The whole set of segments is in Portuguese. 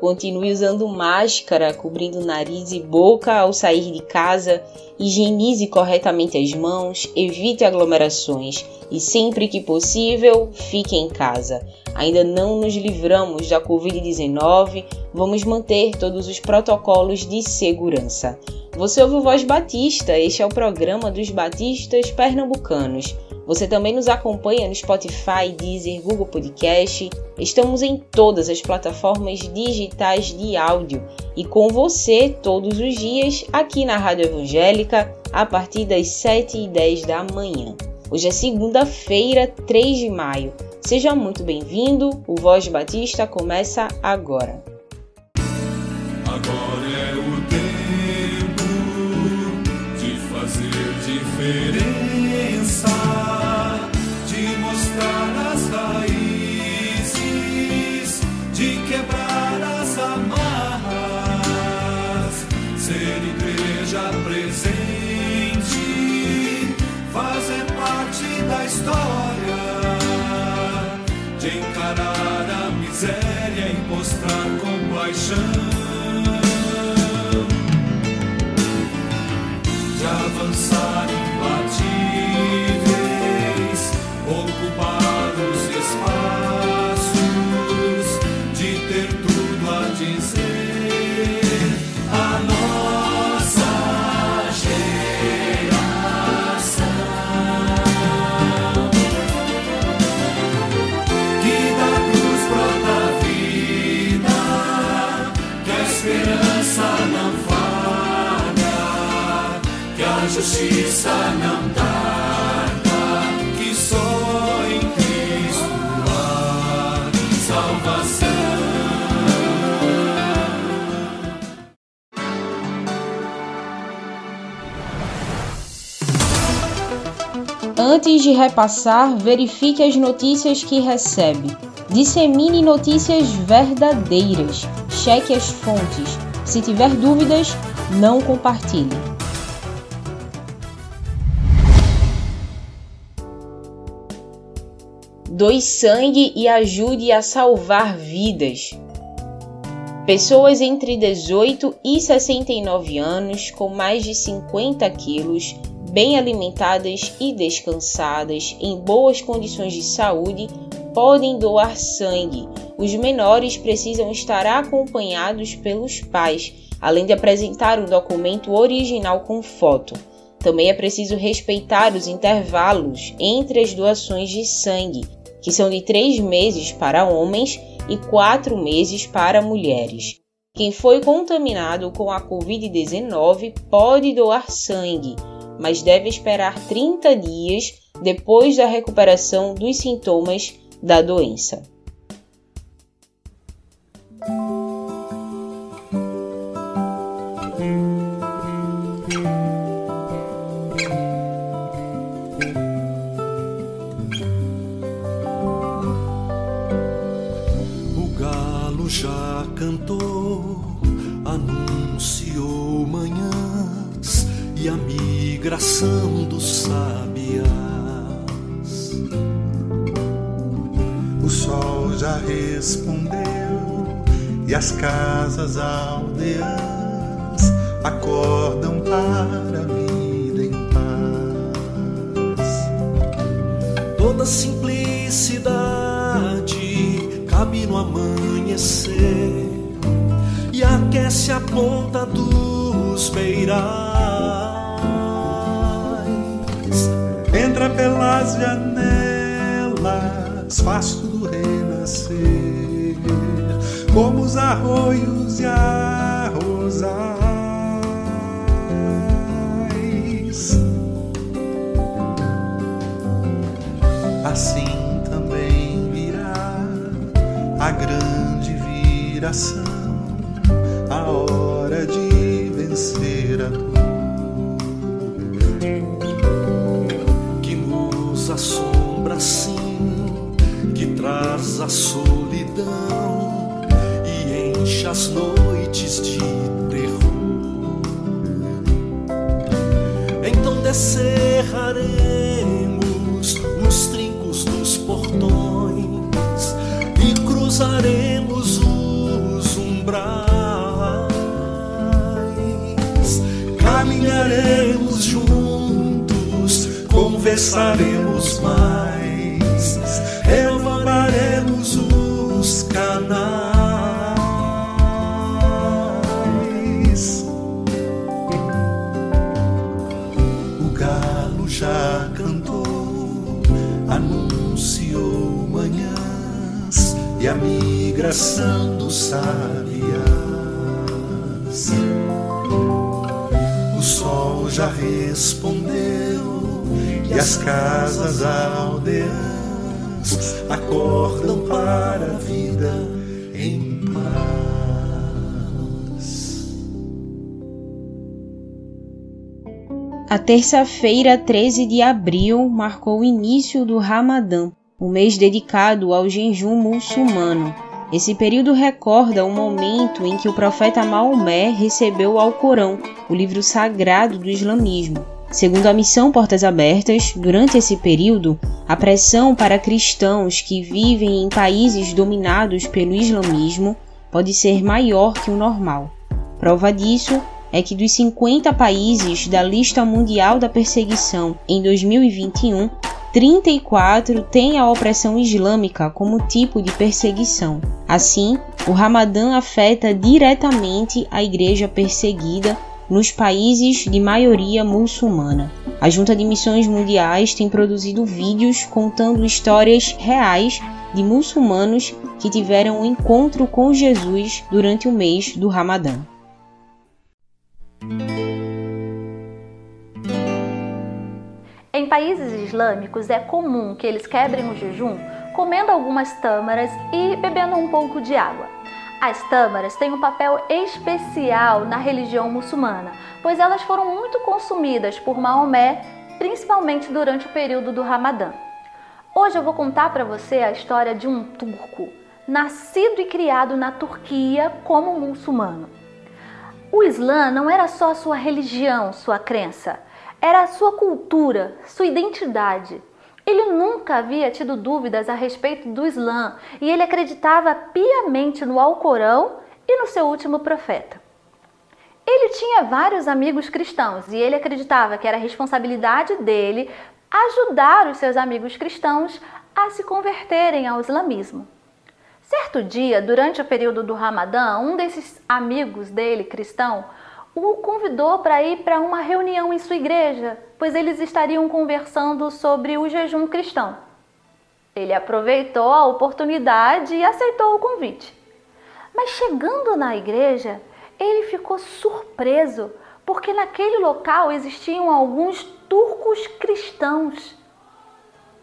Continue usando máscara, cobrindo nariz e boca ao sair de casa. Higienize corretamente as mãos, evite aglomerações e, sempre que possível, fique em casa. Ainda não nos livramos da Covid-19, vamos manter todos os protocolos de segurança. Você ouve o Voz Batista, este é o programa dos batistas pernambucanos. Você também nos acompanha no Spotify, Deezer, Google Podcast. Estamos em todas as plataformas digitais de áudio e com você todos os dias aqui na Rádio Evangélica a partir das 7 e 10 da manhã. Hoje é segunda-feira, 3 de maio. Seja muito bem-vindo. O Voz Batista começa agora. Agora é o tempo de fazer diferença. De justiça não tarda, que só em Cristo há salvação. Antes de repassar, verifique as notícias que recebe. Dissemine notícias verdadeiras. Cheque as fontes. Se tiver dúvidas, não compartilhe. Doe sangue e ajude a salvar vidas. Pessoas entre 18 e 69 anos com mais de 50 quilos, bem alimentadas e descansadas, em boas condições de saúde, podem doar sangue. Os menores precisam estar acompanhados pelos pais, além de apresentar o documento original com foto. Também é preciso respeitar os intervalos entre as doações de sangue, que são de três meses para homens e quatro meses para mulheres. Quem foi contaminado com a Covid-19 pode doar sangue, mas deve esperar 30 dias depois da recuperação dos sintomas da doença. As casas aldeãs acordam para a vida em paz. Toda simplicidade cabe no amanhecer e aquece a ponta dos beirais. Entra pelas janelas, faz tudo renascer, arroios e arrozais. As casas aldeãs acordam para a vida em paz. A terça-feira, 13 de abril, marcou o início do Ramadã, o mês dedicado ao jejum muçulmano. Esse período recorda o momento em que o profeta Maomé recebeu o Alcorão, o livro sagrado do islamismo. Segundo a missão Portas Abertas, durante esse período, a pressão para cristãos que vivem em países dominados pelo islamismo pode ser maior que o normal. Prova disso é que dos 50 países da lista mundial da perseguição em 2021, 34 têm a opressão islâmica como tipo de perseguição. Assim, o Ramadã afeta diretamente a igreja perseguida nos países de maioria muçulmana. A Junta de Missões Mundiais tem produzido vídeos contando histórias reais de muçulmanos que tiveram um encontro com Jesus durante o mês do Ramadã. Em países islâmicos é comum que eles quebrem o jejum comendo algumas tâmaras e bebendo um pouco de água. As tâmaras têm um papel especial na religião muçulmana, pois elas foram muito consumidas por Maomé, principalmente durante o período do Ramadã. Hoje eu vou contar para você a história de um turco, nascido e criado na Turquia como muçulmano. O Islã não era só sua religião, sua crença, era sua cultura, sua identidade. Ele nunca havia tido dúvidas a respeito do Islã e ele acreditava piamente no Alcorão e no seu último profeta. Ele tinha vários amigos cristãos e ele acreditava que era responsabilidade dele ajudar os seus amigos cristãos a se converterem ao islamismo. Certo dia, durante o período do Ramadã, um desses amigos dele, cristão, o convidou para ir para uma reunião em sua igreja, pois eles estariam conversando sobre o jejum cristão. Ele aproveitou a oportunidade e aceitou o convite. Mas chegando na igreja, ele ficou surpreso, porque naquele local existiam alguns turcos cristãos.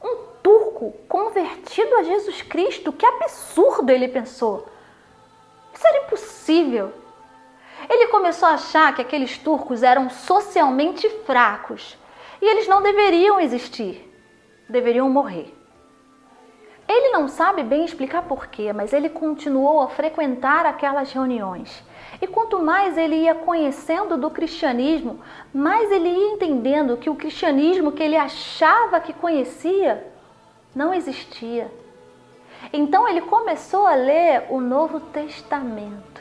Um turco convertido a Jesus Cristo? Que absurdo, ele pensou. Isso era impossível. Ele começou a achar que aqueles turcos eram socialmente fracos e eles não deveriam existir, deveriam morrer. Ele não sabe bem explicar porquê, mas ele continuou a frequentar aquelas reuniões. E quanto mais ele ia conhecendo do cristianismo, mais ele ia entendendo que o cristianismo que ele achava que conhecia não existia. Então ele começou a ler o Novo Testamento.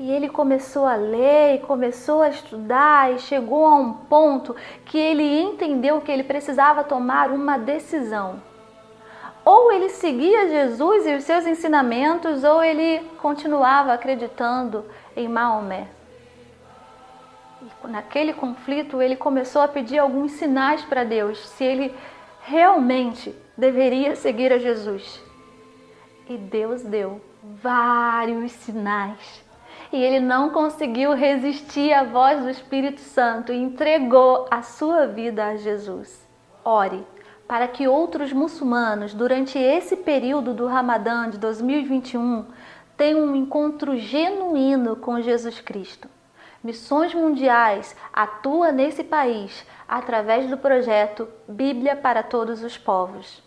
E ele começou a ler e começou a estudar e chegou a um ponto que ele entendeu que ele precisava tomar uma decisão. Ou ele seguia Jesus e os seus ensinamentos, ou ele continuava acreditando em Maomé. E naquele conflito, ele começou a pedir alguns sinais para Deus, se ele realmente deveria seguir a Jesus. E Deus deu vários sinais e ele não conseguiu resistir à voz do Espírito Santo e entregou a sua vida a Jesus. Ore para que outros muçulmanos, durante esse período do Ramadã de 2021, tenham um encontro genuíno com Jesus Cristo. Missões Mundiais atua nesse país através do projeto Bíblia para Todos os Povos.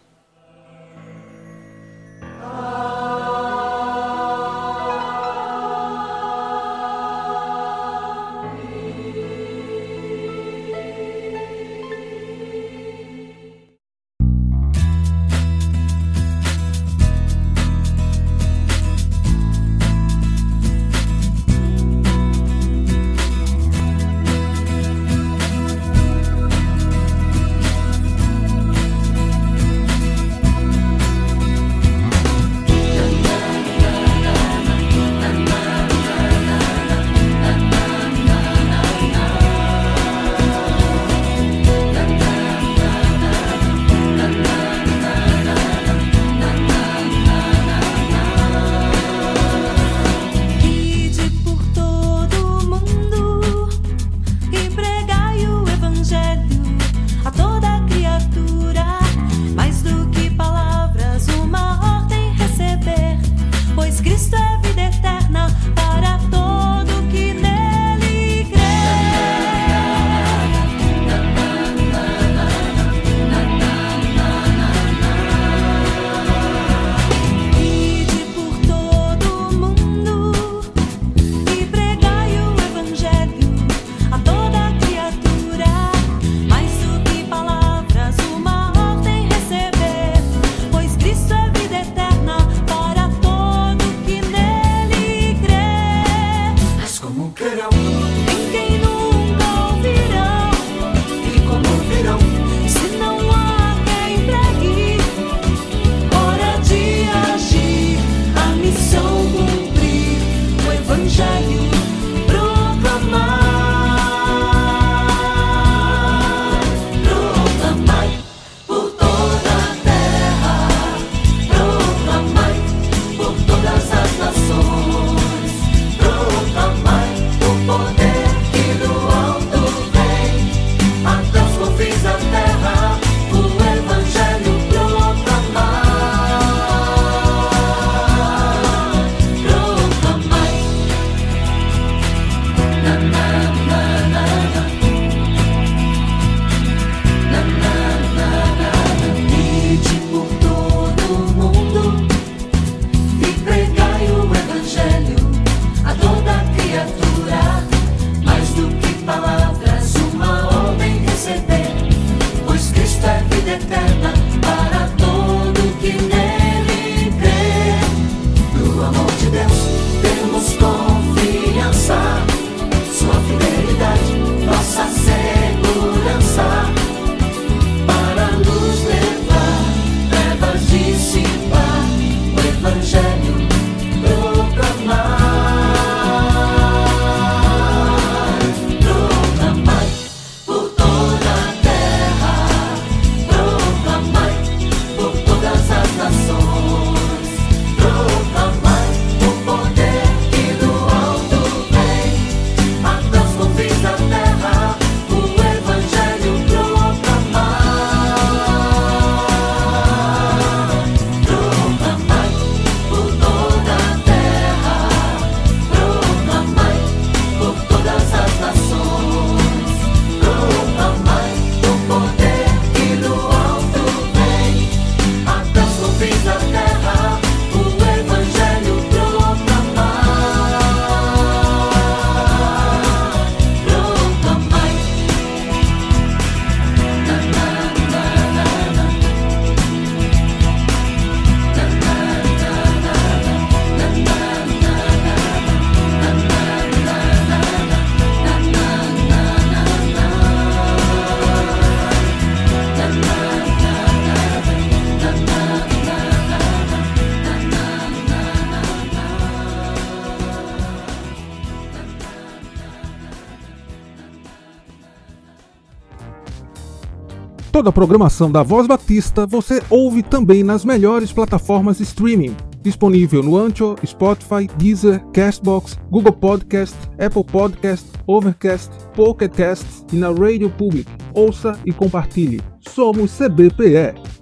Toda a programação da Voz Batista você ouve também nas melhores plataformas de streaming. Disponível no Ancho, Spotify, Deezer, Castbox, Google Podcast, Apple Podcast, Overcast, Pocket Cast e na Radio Public. Ouça e compartilhe. Somos CBPE.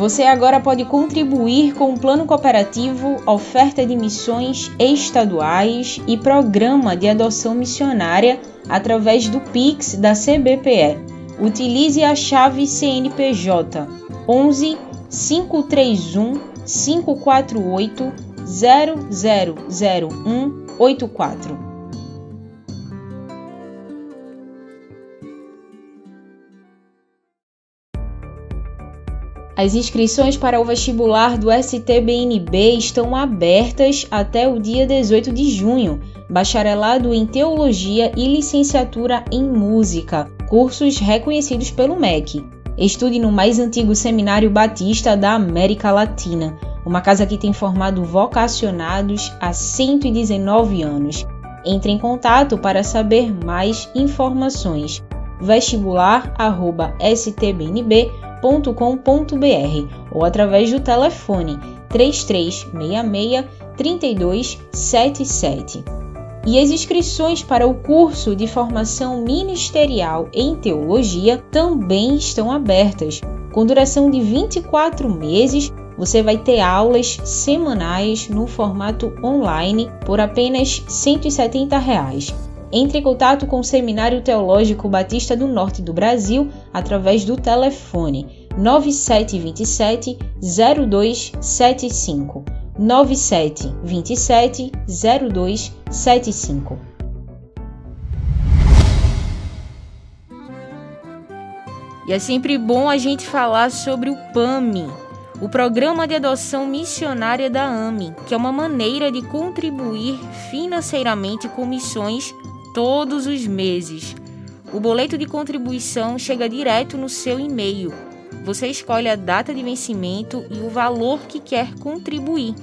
Você agora pode contribuir com o plano cooperativo, oferta de missões estaduais e programa de adoção missionária através do Pix da CBPE. Utilize a chave CNPJ 11 531 548 000184. As inscrições para o vestibular do STBNB estão abertas até o dia 18 de junho. Bacharelado em Teologia e Licenciatura em Música, cursos reconhecidos pelo MEC. Estude no mais antigo Seminário Batista da América Latina, uma casa que tem formado vocacionados há 119 anos. Entre em contato para saber mais informações. vestibular@stbnb.com www.cultura.com.br ou através do telefone 3366 3277. E as inscrições para o curso de formação ministerial em teologia também estão abertas. Com duração de 24 meses, você vai ter aulas semanais no formato online por apenas 170 reais. Entre em contato com o Seminário Teológico Batista do Norte do Brasil através do telefone 9727 0275 9727 0275. E é sempre bom a gente falar sobre o PAMI, o Programa de Adoção Missionária da AMI, que é uma maneira de contribuir financeiramente com missões todos os meses. O boleto de contribuição chega direto no seu e-mail. Você escolhe a data de vencimento e o valor que quer contribuir.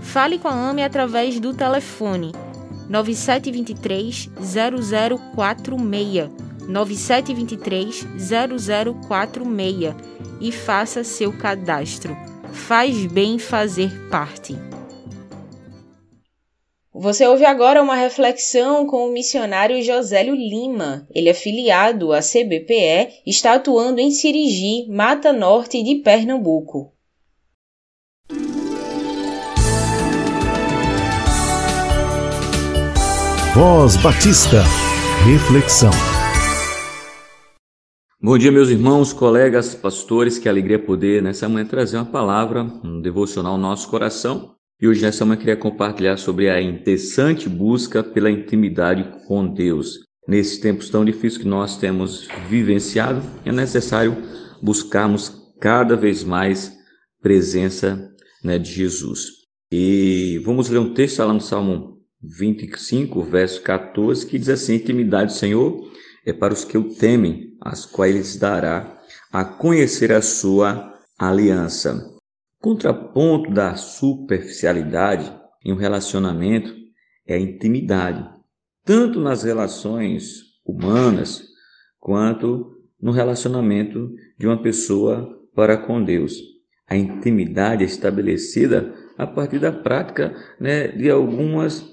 Fale com a AME através do telefone 9723 0046 9723 0046 e faça seu cadastro. Faz bem fazer parte. Você ouve agora uma reflexão com o missionário Josélio Lima. Ele é filiado à CBPE, está atuando em Sirigi, Mata Norte de Pernambuco. Voz Batista. Reflexão. Bom dia, meus irmãos, colegas, pastores. Que alegria poder nessa manhã trazer uma palavra, um devocional ao nosso coração e hoje nessa manhã queria compartilhar sobre a incessante busca pela intimidade com Deus. Nesses tempos tão difíceis que nós temos vivenciado, é necessário buscarmos cada vez mais presença né, de Jesus. E vamos ler um texto lá no Salmo 25, verso 14, que diz assim: Intimidade, Senhor, é para os que o temem, as quais dará a conhecer a sua aliança. Contraponto da superficialidade em um relacionamento é a intimidade, tanto nas relações humanas quanto no relacionamento de uma pessoa para com Deus. A intimidade é estabelecida a partir da prática né, de algumas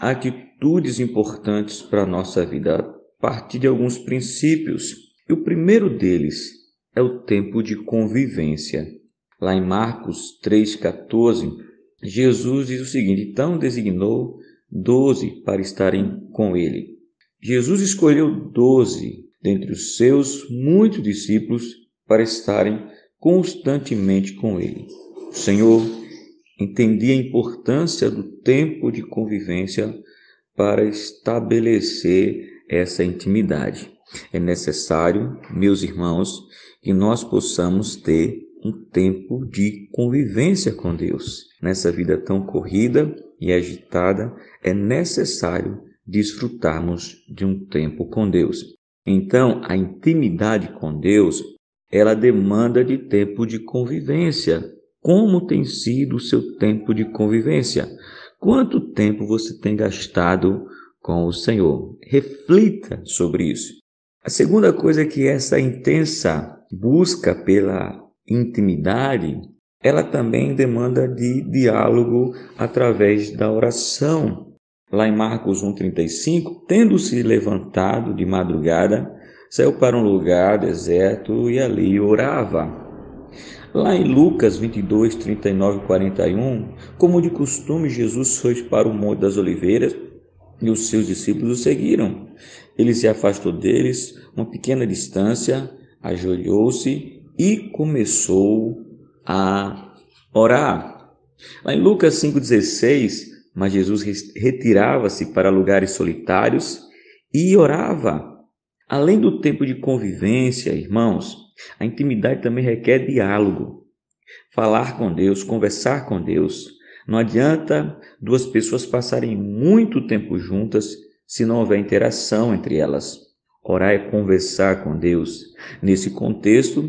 atitudes importantes para a nossa vida, a partir de alguns princípios. E o primeiro deles é o tempo de convivência. Lá em Marcos 3,14, Jesus diz o seguinte: Então designou doze para estarem com ele. Jesus escolheu doze dentre os seus muitos discípulos para estarem constantemente com ele. O Senhor entendia a importância do tempo de convivência para estabelecer essa intimidade. É necessário, meus irmãos, que nós possamos ter um tempo de convivência com Deus. Nessa vida tão corrida e agitada, é necessário desfrutarmos de um tempo com Deus. Então, a intimidade com Deus, ela demanda de tempo de convivência. Como tem sido o seu tempo de convivência? Quanto tempo você tem gastado com o Senhor? Reflita sobre isso. A segunda coisa é que essa intensa busca pela intimidade, ela também demanda de diálogo através da oração. Lá em Marcos 1,35, tendo-se levantado de madrugada, saiu para um lugar deserto e ali orava. Lá em Lucas 22, 39 e 41, como de costume, Jesus foi para o Monte das Oliveiras e os seus discípulos o seguiram. Ele se afastou deles uma pequena distância, ajoelhou-se e começou a orar. Lá em Lucas 5,16, mas Jesus retirava-se para lugares solitários e orava. Além do tempo de convivência, irmãos, a intimidade também requer diálogo. Falar com Deus, conversar com Deus. Não adianta duas pessoas passarem muito tempo juntas se não houver interação entre elas. Orar é conversar com Deus. Nesse contexto,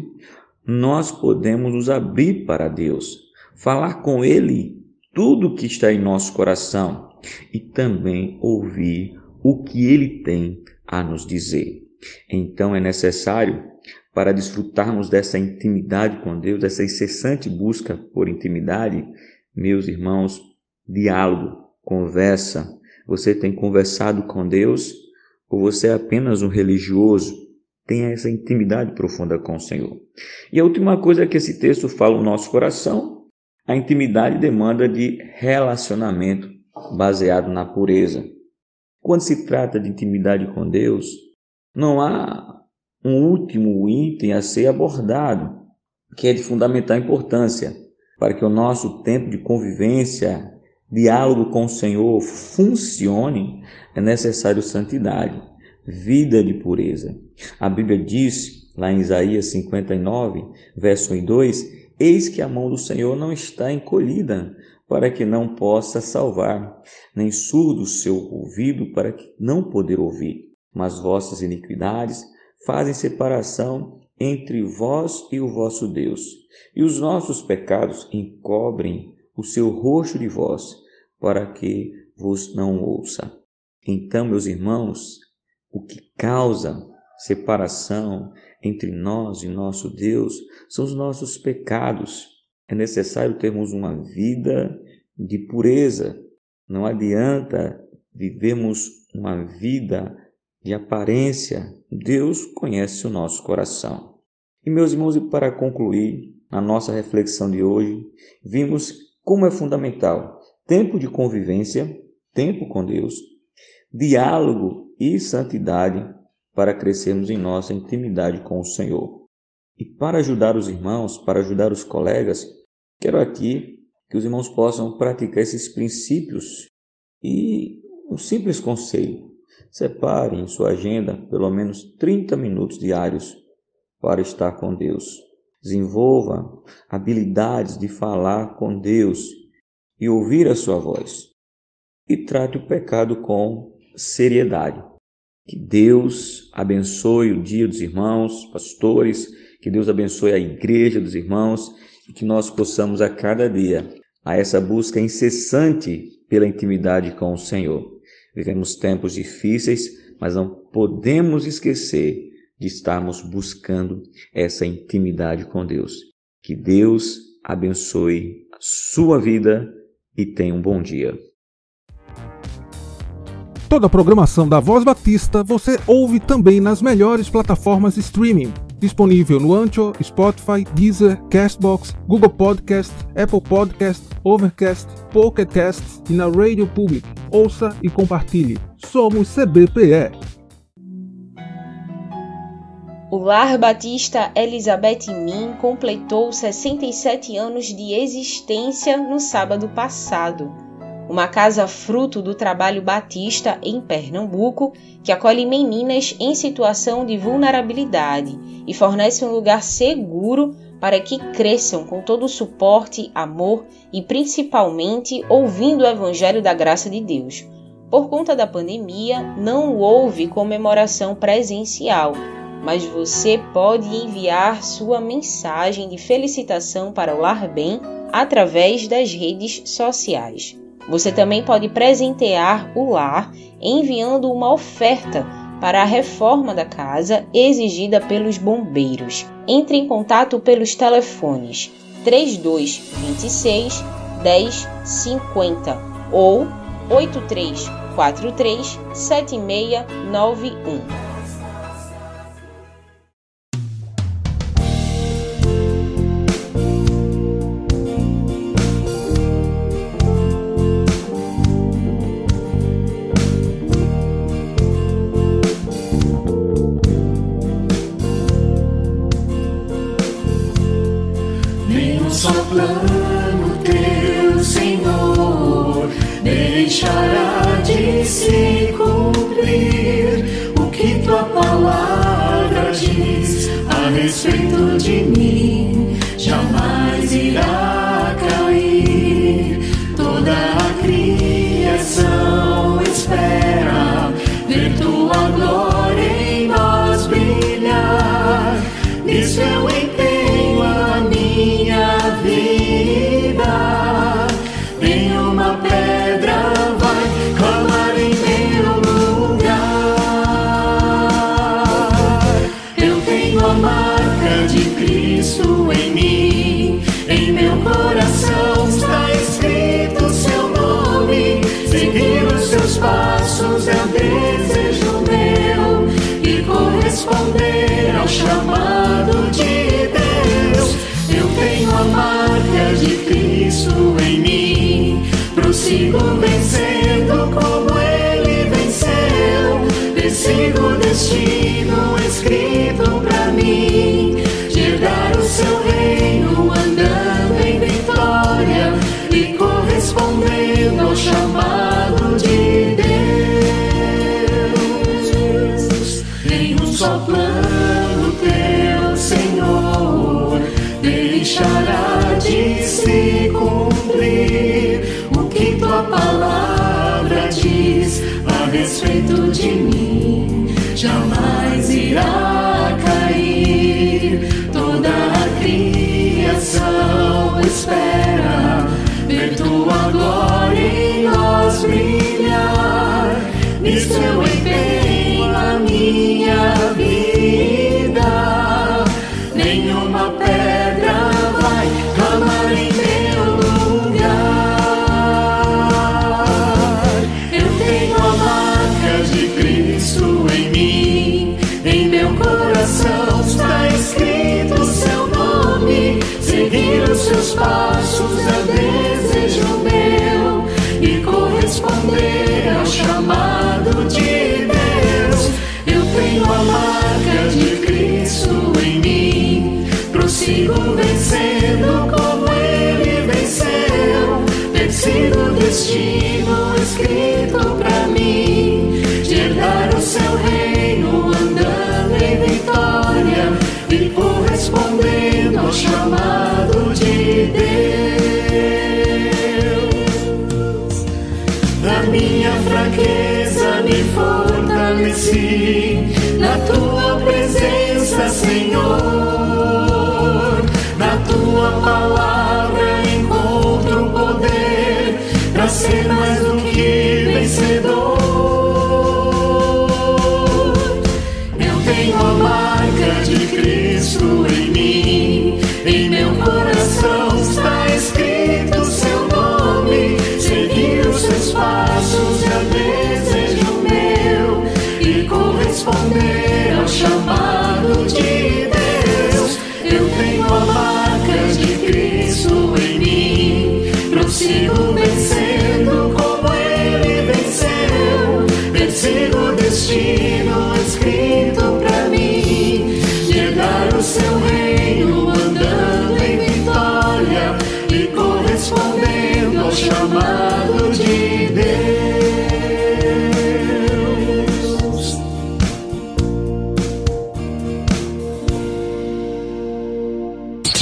nós podemos nos abrir para Deus, falar com Ele tudo o que está em nosso coração e também ouvir o que Ele tem a nos dizer. Então é necessário, para desfrutarmos dessa intimidade com Deus, dessa incessante busca por intimidade, meus irmãos, diálogo, conversa. Você tem conversado com Deus ou você é apenas um religioso? Tenha essa intimidade profunda com o Senhor. E a última coisa que esse texto fala no nosso coração, a intimidade demanda de relacionamento baseado na pureza. Quando se trata de intimidade com Deus, não há um último item a ser abordado, que é de fundamental importância para que o nosso tempo de convivência, diálogo com o Senhor funcione, é necessário santidade, vida de pureza. A Bíblia diz, lá em Isaías 59, verso 1 e 2, Eis que a mão do Senhor não está encolhida, para que não possa salvar, nem surdo o seu ouvido para que não poder ouvir mas vossas iniquidades fazem separação entre vós e o vosso Deus, e os nossos pecados encobrem o seu rosto de vós, para que vos não ouça. Então, meus irmãos, o que causa separação entre nós e nosso Deus são os nossos pecados. É necessário termos uma vida de pureza. Não adianta vivermos uma vida de aparência, Deus conhece o nosso coração. E meus irmãos, e para concluir a nossa reflexão de hoje, vimos como é fundamental tempo de convivência, tempo com Deus, diálogo e santidade para crescermos em nossa intimidade com o Senhor. E para ajudar os irmãos, para ajudar os colegas, quero aqui que os irmãos possam praticar esses princípios e um simples conselho. Separe em sua agenda pelo menos 30 minutos diários para estar com Deus. Desenvolva habilidades de falar com Deus e ouvir a sua voz. E trate o pecado com seriedade. Que Deus abençoe o dia dos irmãos, pastores, que Deus abençoe a igreja dos irmãos e que nós possamos a cada dia a essa busca incessante pela intimidade com o Senhor. Vivemos tempos difíceis, mas não podemos esquecer de estarmos buscando essa intimidade com Deus. Que Deus abençoe a sua vida e tenha um bom dia. Toda a programação da Voz Batista você ouve também nas melhores plataformas de streaming disponível no Ancho, Spotify, Deezer, Castbox, Google Podcast, Apple Podcast, Overcast, Pocket Cast e na Radio Public. Ouça e compartilhe. Somos CBPE. O Lar Batista Elizabeth Min completou 67 anos de existência no sábado passado uma casa fruto do trabalho batista em Pernambuco, que acolhe meninas em situação de vulnerabilidade e fornece um lugar seguro para que cresçam com todo o suporte, amor e principalmente ouvindo o Evangelho da graça de Deus. Por conta da pandemia, não houve comemoração presencial, mas você pode enviar sua mensagem de felicitação para o Lar Bem através das redes sociais. Você também pode presentear o lar enviando uma oferta para a reforma da casa exigida pelos bombeiros. Entre em contato pelos telefones 3226 1050 ou 8343 7691. Jamais pra mim. De o seu reino andando em vitória e correspondendo ao chamado de Deus. Em um só plano teu, Senhor, deixará de se cumprir o que tua palavra diz a respeito de mim. Jamais irá criação espera ver tua glória em nós brilhar. Nisso eu empenho destino escrito pra mim. De herdar o seu reino andando em vitória. E correspondendo ao chamado de Deus. Na minha fraqueza me fortaleci, na tua presença, Senhor. Ser mais do que